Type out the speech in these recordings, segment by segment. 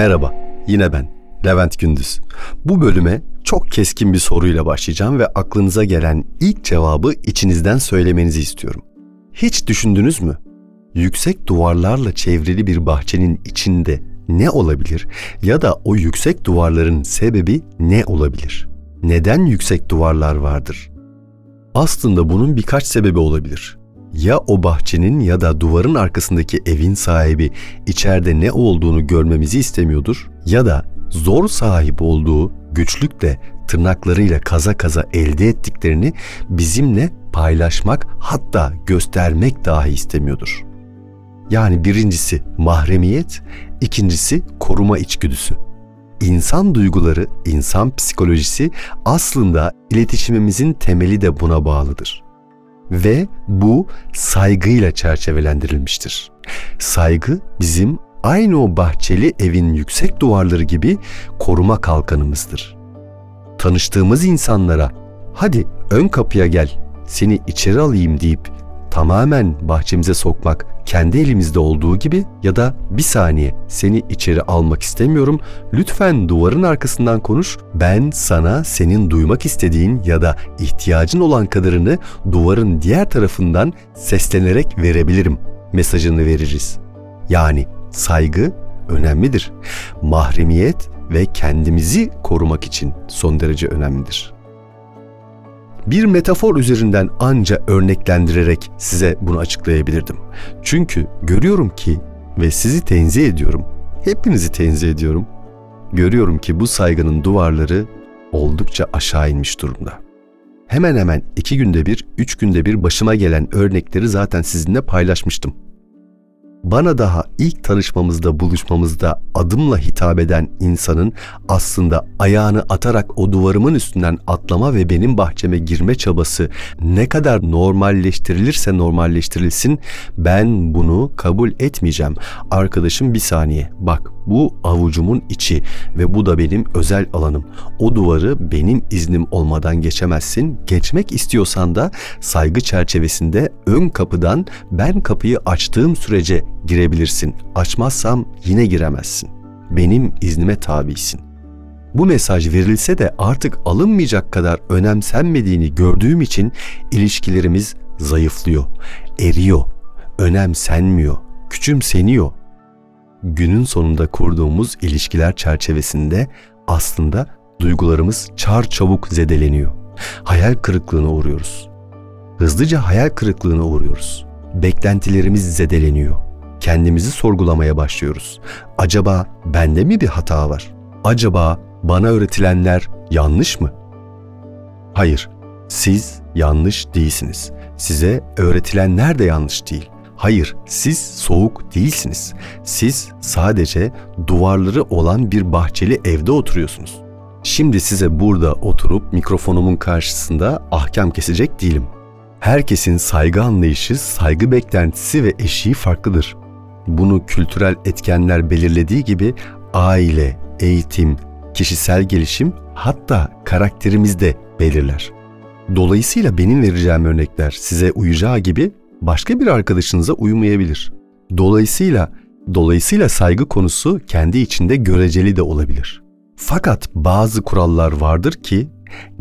Merhaba, yine ben, Levent Gündüz. Bu bölüme çok keskin bir soruyla başlayacağım ve aklınıza gelen ilk cevabı içinizden söylemenizi istiyorum. Hiç düşündünüz mü? Yüksek duvarlarla çevrili bir bahçenin içinde ne olabilir ya da o yüksek duvarların sebebi ne olabilir? Neden yüksek duvarlar vardır? Aslında bunun birkaç sebebi olabilir. Ya o bahçenin ya da duvarın arkasındaki evin sahibi içeride ne olduğunu görmemizi istemiyordur ya da zor sahip olduğu güçlükle tırnaklarıyla kaza kaza elde ettiklerini bizimle paylaşmak hatta göstermek dahi istemiyordur. Yani birincisi mahremiyet, ikincisi koruma içgüdüsü. İnsan duyguları, insan psikolojisi aslında iletişimimizin temeli de buna bağlıdır. Ve bu saygıyla çerçevelendirilmiştir. Saygı bizim aynı o bahçeli evin yüksek duvarları gibi koruma kalkanımızdır. Tanıştığımız insanlara hadi ön kapıya gel seni içeri alayım deyip tamamen bahçemize sokmak kendi elimizde olduğu gibi ya da bir saniye seni içeri almak istemiyorum lütfen duvarın arkasından konuş ben sana senin duymak istediğin ya da ihtiyacın olan kadarını duvarın diğer tarafından seslenerek verebilirim mesajını veririz. Yani saygı önemlidir. Mahremiyet ve kendimizi korumak için son derece önemlidir. Bir metafor üzerinden anca örneklendirerek size bunu açıklayabilirdim. Çünkü görüyorum ki ve sizi tenzih ediyorum. Hepinizi tenzih ediyorum. Görüyorum ki bu saygının duvarları oldukça aşağı inmiş durumda. Hemen hemen iki günde bir, üç günde bir başıma gelen örnekleri zaten sizinle paylaşmıştım bana daha ilk tanışmamızda, buluşmamızda adımla hitap eden insanın aslında ayağını atarak o duvarımın üstünden atlama ve benim bahçeme girme çabası ne kadar normalleştirilirse normalleştirilsin ben bunu kabul etmeyeceğim. Arkadaşım bir saniye bak bu avucumun içi ve bu da benim özel alanım. O duvarı benim iznim olmadan geçemezsin. Geçmek istiyorsan da saygı çerçevesinde ön kapıdan ben kapıyı açtığım sürece girebilirsin. Açmazsam yine giremezsin. Benim iznime tabisin. Bu mesaj verilse de artık alınmayacak kadar önemsenmediğini gördüğüm için ilişkilerimiz zayıflıyor, eriyor, önemsenmiyor, küçümseniyor. Günün sonunda kurduğumuz ilişkiler çerçevesinde aslında duygularımız çar çabuk zedeleniyor. Hayal kırıklığına uğruyoruz. Hızlıca hayal kırıklığına uğruyoruz. Beklentilerimiz zedeleniyor kendimizi sorgulamaya başlıyoruz. Acaba bende mi bir hata var? Acaba bana öğretilenler yanlış mı? Hayır, siz yanlış değilsiniz. Size öğretilenler de yanlış değil. Hayır, siz soğuk değilsiniz. Siz sadece duvarları olan bir bahçeli evde oturuyorsunuz. Şimdi size burada oturup mikrofonumun karşısında ahkam kesecek değilim. Herkesin saygı anlayışı, saygı beklentisi ve eşiği farklıdır. Bunu kültürel etkenler belirlediği gibi aile, eğitim, kişisel gelişim hatta karakterimiz de belirler. Dolayısıyla benim vereceğim örnekler size uyacağı gibi başka bir arkadaşınıza uymayabilir. Dolayısıyla dolayısıyla saygı konusu kendi içinde göreceli de olabilir. Fakat bazı kurallar vardır ki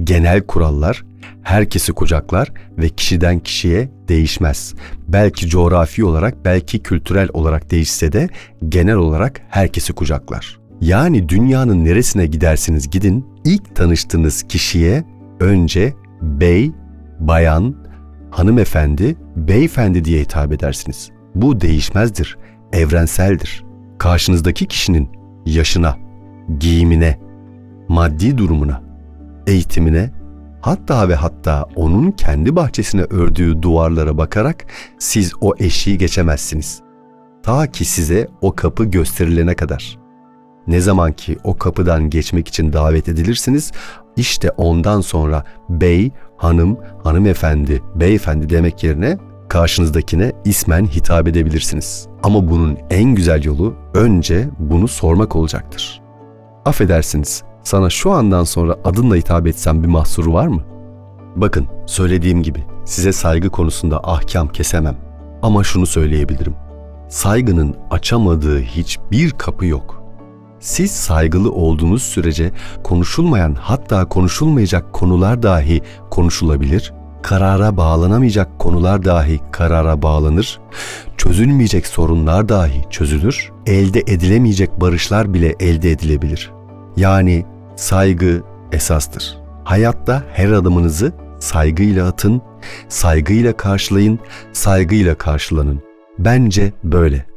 genel kurallar herkesi kucaklar ve kişiden kişiye değişmez. Belki coğrafi olarak, belki kültürel olarak değişse de genel olarak herkesi kucaklar. Yani dünyanın neresine gidersiniz gidin, ilk tanıştığınız kişiye önce bey, bayan, hanımefendi, beyefendi diye hitap edersiniz. Bu değişmezdir, evrenseldir. Karşınızdaki kişinin yaşına, giyimine, maddi durumuna, eğitimine Hatta ve hatta onun kendi bahçesine ördüğü duvarlara bakarak siz o eşiği geçemezsiniz. Ta ki size o kapı gösterilene kadar. Ne zaman ki o kapıdan geçmek için davet edilirsiniz, işte ondan sonra bey, hanım, hanımefendi, beyefendi demek yerine karşınızdakine ismen hitap edebilirsiniz. Ama bunun en güzel yolu önce bunu sormak olacaktır. Affedersiniz, sana şu andan sonra adınla hitap etsem bir mahsuru var mı? Bakın, söylediğim gibi size saygı konusunda ahkam kesemem. Ama şunu söyleyebilirim. Saygının açamadığı hiçbir kapı yok. Siz saygılı olduğunuz sürece konuşulmayan hatta konuşulmayacak konular dahi konuşulabilir, karara bağlanamayacak konular dahi karara bağlanır, çözülmeyecek sorunlar dahi çözülür, elde edilemeyecek barışlar bile elde edilebilir. Yani saygı esastır. Hayatta her adımınızı saygıyla atın, saygıyla karşılayın, saygıyla karşılanın. Bence böyle.